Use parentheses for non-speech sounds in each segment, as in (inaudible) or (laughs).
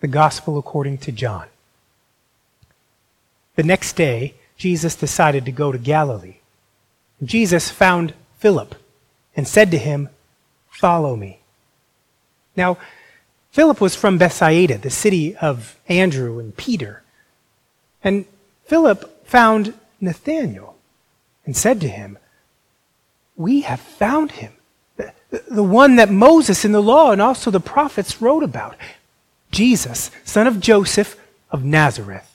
The Gospel according to John. The next day, Jesus decided to go to Galilee. Jesus found Philip and said to him, Follow me. Now, Philip was from Bethsaida, the city of Andrew and Peter. And Philip found Nathanael and said to him, We have found him, the, the one that Moses in the law and also the prophets wrote about, Jesus, son of Joseph of Nazareth.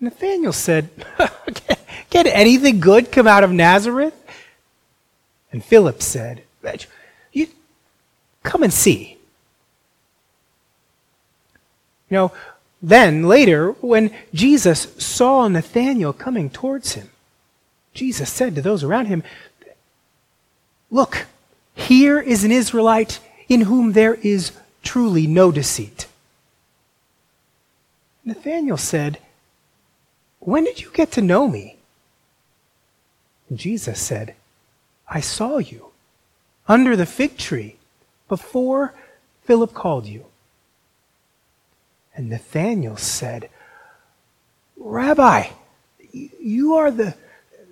Nathanael said, (laughs) Can anything good come out of Nazareth? And Philip said, You come and see. You know, then later, when Jesus saw Nathanael coming towards him, Jesus said to those around him, Look, here is an Israelite in whom there is truly no deceit. Nathanael said, When did you get to know me? Jesus said, I saw you under the fig tree before Philip called you. And Nathanael said, Rabbi, you are the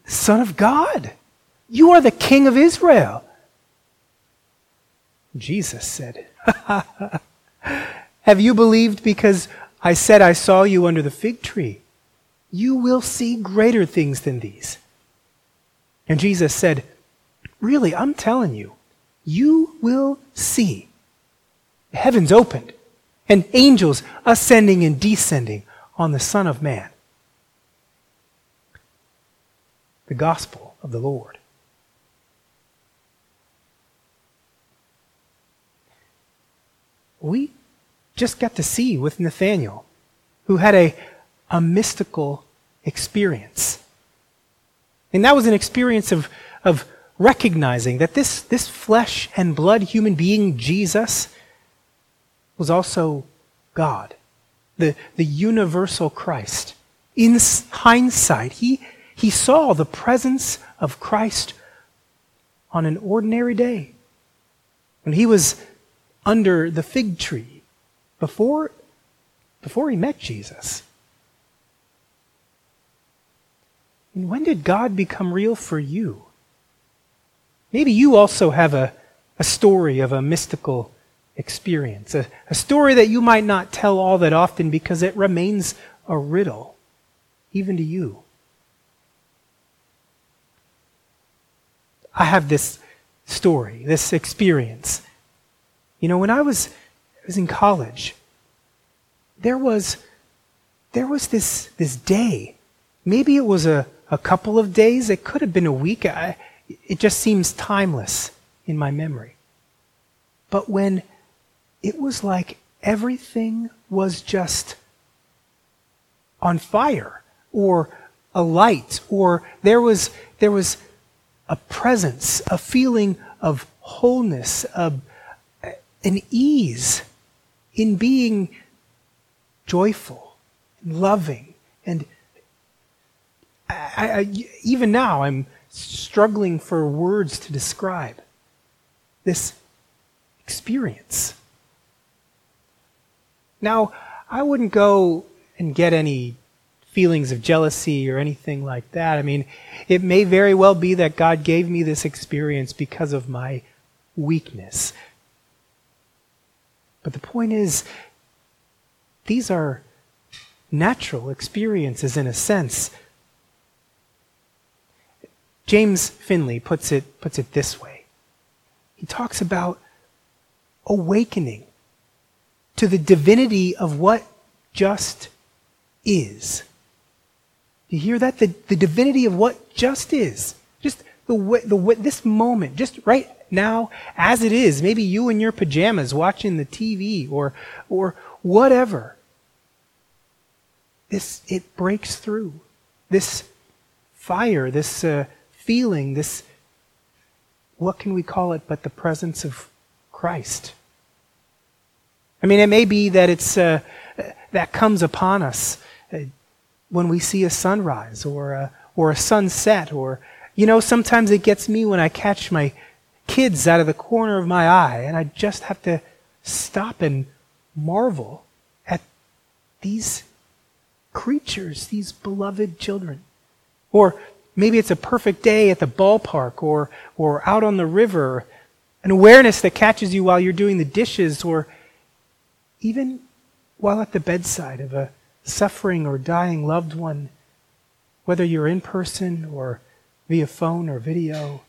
Son of God. You are the King of Israel. Jesus said, (laughs) Have you believed because I said I saw you under the fig tree? You will see greater things than these. And Jesus said, Really, I'm telling you, you will see The heavens opened and angels ascending and descending on the Son of Man. The gospel of the Lord. We just got to see with Nathanael, who had a, a mystical experience. And that was an experience of, of recognizing that this, this flesh and blood human being, Jesus, was also God, the, the universal Christ. In hindsight, he, he saw the presence of Christ on an ordinary day when he was under the fig tree before, before he met Jesus. And when did God become real for you? Maybe you also have a, a story of a mystical experience, a, a story that you might not tell all that often because it remains a riddle, even to you. I have this story, this experience. You know, when I was, I was in college, there was, there was this, this day. Maybe it was a, a couple of days. It could have been a week. I, it just seems timeless in my memory. But when it was like everything was just on fire or a light or there was there was a presence a feeling of wholeness a, an ease in being joyful and loving and I, I, even now i'm struggling for words to describe this experience. Now, I wouldn't go and get any feelings of jealousy or anything like that. I mean, it may very well be that God gave me this experience because of my weakness. But the point is, these are natural experiences in a sense James Finley puts it, puts it this way. He talks about awakening to the divinity of what just is. You hear that? The, the divinity of what just is. Just the the this moment, just right now, as it is. Maybe you in your pajamas watching the TV or, or whatever. This, it breaks through. This fire, this, uh, feeling, this, what can we call it but the presence of Christ? I mean, it may be that it's, uh, that comes upon us uh, when we see a sunrise or a, or a sunset or, you know, sometimes it gets me when I catch my kids out of the corner of my eye and I just have to stop and marvel at these creatures, these beloved children. Or maybe it's a perfect day at the ballpark or, or out on the river, an awareness that catches you while you're doing the dishes, or even while at the bedside of a suffering or dying loved one, whether you're in person or via phone or video.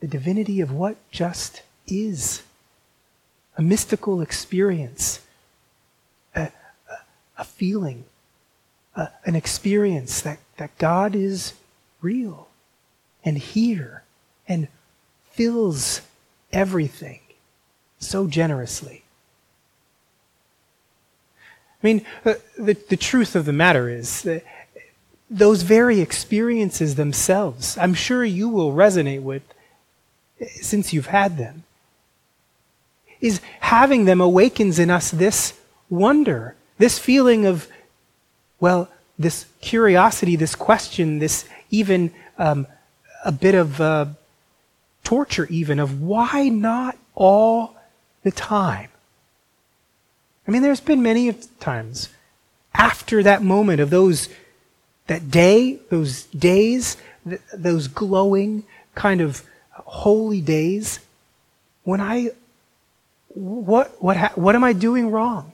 The divinity of what just is a mystical experience, a, a, a feeling, a, an experience that, that God is real and here and fills everything so generously. I mean, uh, the, the truth of the matter is that those very experiences themselves, I'm sure you will resonate with since you've had them, is having them awakens in us this wonder, this feeling of, well, this curiosity, this question, this even um, a bit of uh, torture, even of why not all the time? I mean, there's been many times after that moment of those, that day, those days, th- those glowing kind of holy days, when I, what, what, ha- what am I doing wrong?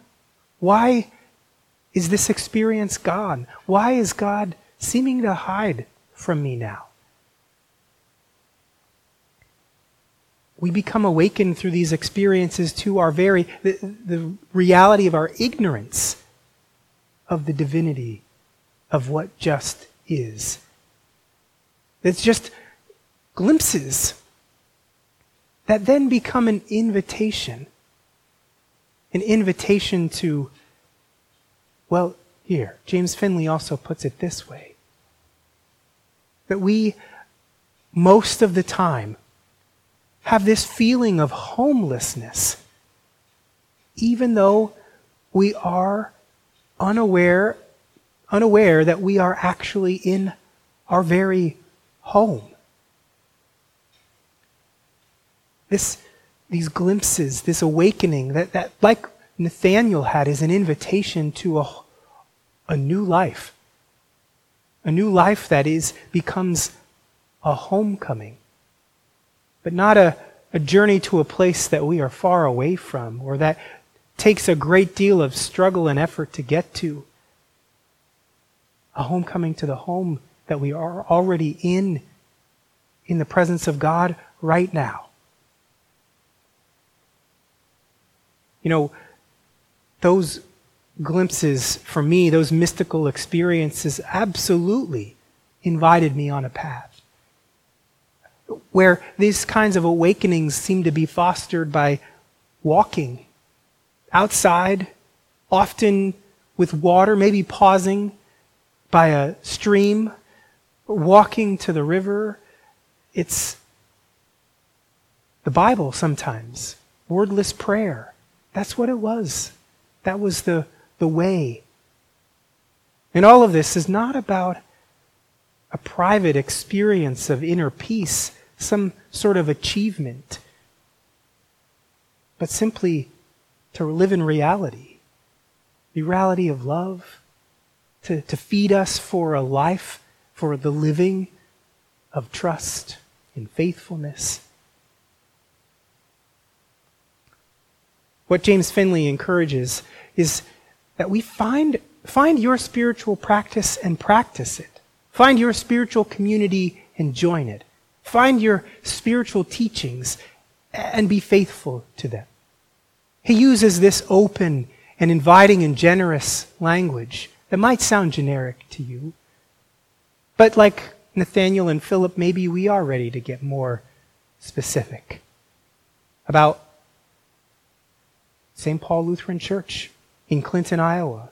Why is this experience gone? Why is God seeming to hide from me now? we become awakened through these experiences to our very the, the, reality of our ignorance of the divinity of what just is. It's just glimpses that then become an invitation. An invitation to well here james finley also puts it this way. That we most of the time have this feeling of homelessness, even though we are unaware, unaware that we are actually in our very home. This, these glimpses, this awakening that, that, like Nathanael had, is an invitation to a, a new life. A new life that is becomes a homecoming but not a, a journey to a place that we are far away from or that takes a great deal of struggle and effort to get to. A homecoming to the home that we are already in, in the presence of God right now. You know, those glimpses for me, those mystical experiences, absolutely invited me on a path where these kinds of awakenings seem to be fostered by walking outside, often with water, maybe pausing by a stream, walking to the river. It's the Bible sometimes, wordless prayer. That's what it was. That was the, the way. And all of this is not about a private experience of inner peace some sort of achievement, but simply to live in reality the reality of love, to, to feed us for a life, for the living of trust and faithfulness. What James Finley encourages is that we find, find your spiritual practice and practice it. Find your spiritual community and join it. Find your spiritual teachings and be faithful to them. He uses this open and inviting and generous language that might sound generic to you. But like Nathanael and Philip, maybe we are ready to get more specific about St. Paul Lutheran Church in Clinton, Iowa,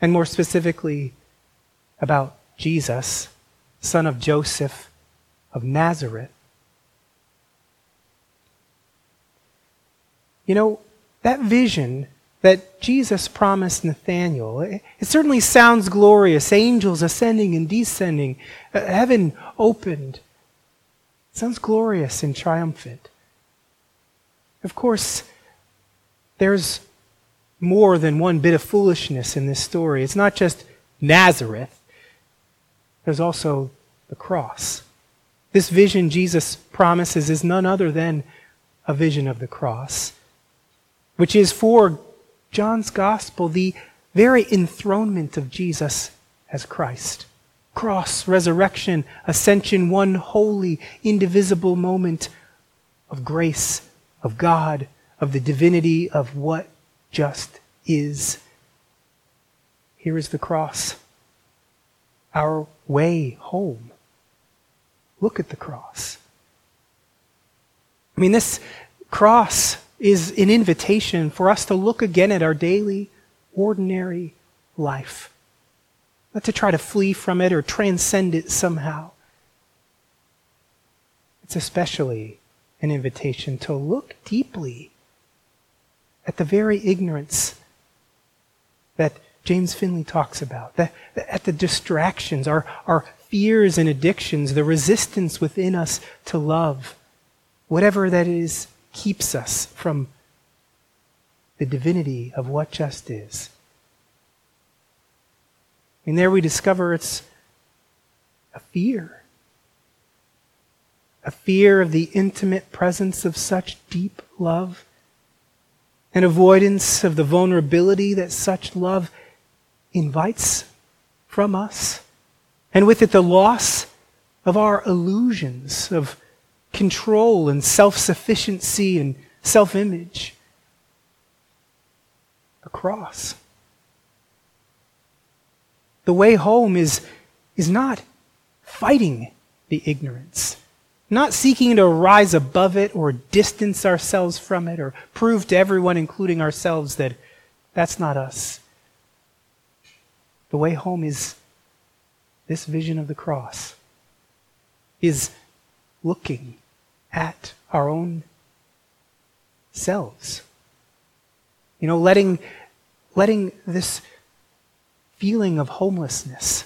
and more specifically about Jesus, son of Joseph of Nazareth. You know, that vision that Jesus promised Nathanael, it, it certainly sounds glorious. Angels ascending and descending, uh, heaven opened. It sounds glorious and triumphant. Of course, there's more than one bit of foolishness in this story. It's not just Nazareth, there's also the cross. This vision Jesus promises is none other than a vision of the cross, which is for John's gospel the very enthronement of Jesus as Christ. Cross, resurrection, ascension, one holy, indivisible moment of grace, of God, of the divinity of what just is. Here is the cross, our way home. Look at the cross. I mean, this cross is an invitation for us to look again at our daily, ordinary life. Not to try to flee from it or transcend it somehow. It's especially an invitation to look deeply at the very ignorance that James Finley talks about, at the distractions, our, our fears and addictions, the resistance within us to love, whatever that is, keeps us from the divinity of what just is. And there we discover it's a fear. A fear of the intimate presence of such deep love an avoidance of the vulnerability that such love invites from us, and with it the loss of our illusions of control and self sufficiency and self image. The cross. The way home is, is not fighting the ignorance not seeking to rise above it or distance ourselves from it or prove to everyone, including ourselves, that that's not us. The way home is this vision of the cross, is looking at our own selves. You know, letting, letting this feeling of homelessness,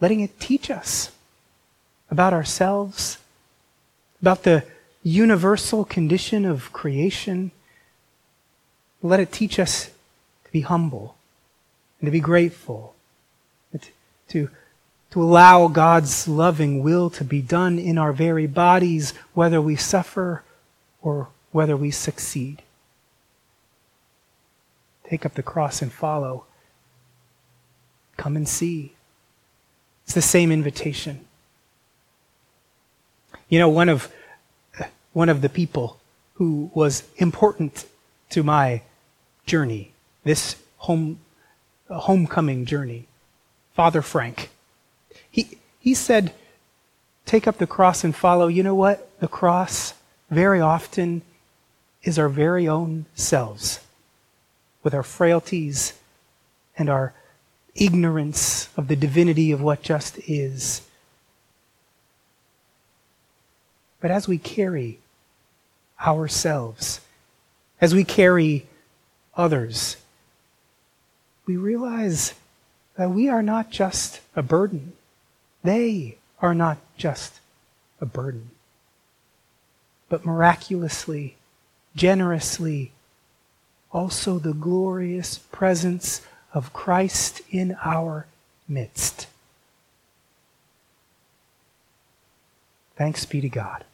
letting it teach us about ourselves about the universal condition of creation. Let it teach us to be humble and to be grateful, to, to allow God's loving will to be done in our very bodies, whether we suffer or whether we succeed. Take up the cross and follow. Come and see. It's the same invitation. You know, one of, one of the people who was important to my journey, this home, homecoming journey, Father Frank, he, he said, take up the cross and follow. You know what? The cross very often is our very own selves with our frailties and our ignorance of the divinity of what just is. But as we carry ourselves, as we carry others, we realize that we are not just a burden. They are not just a burden. But miraculously, generously, also the glorious presence of Christ in our midst. Thanks be to God.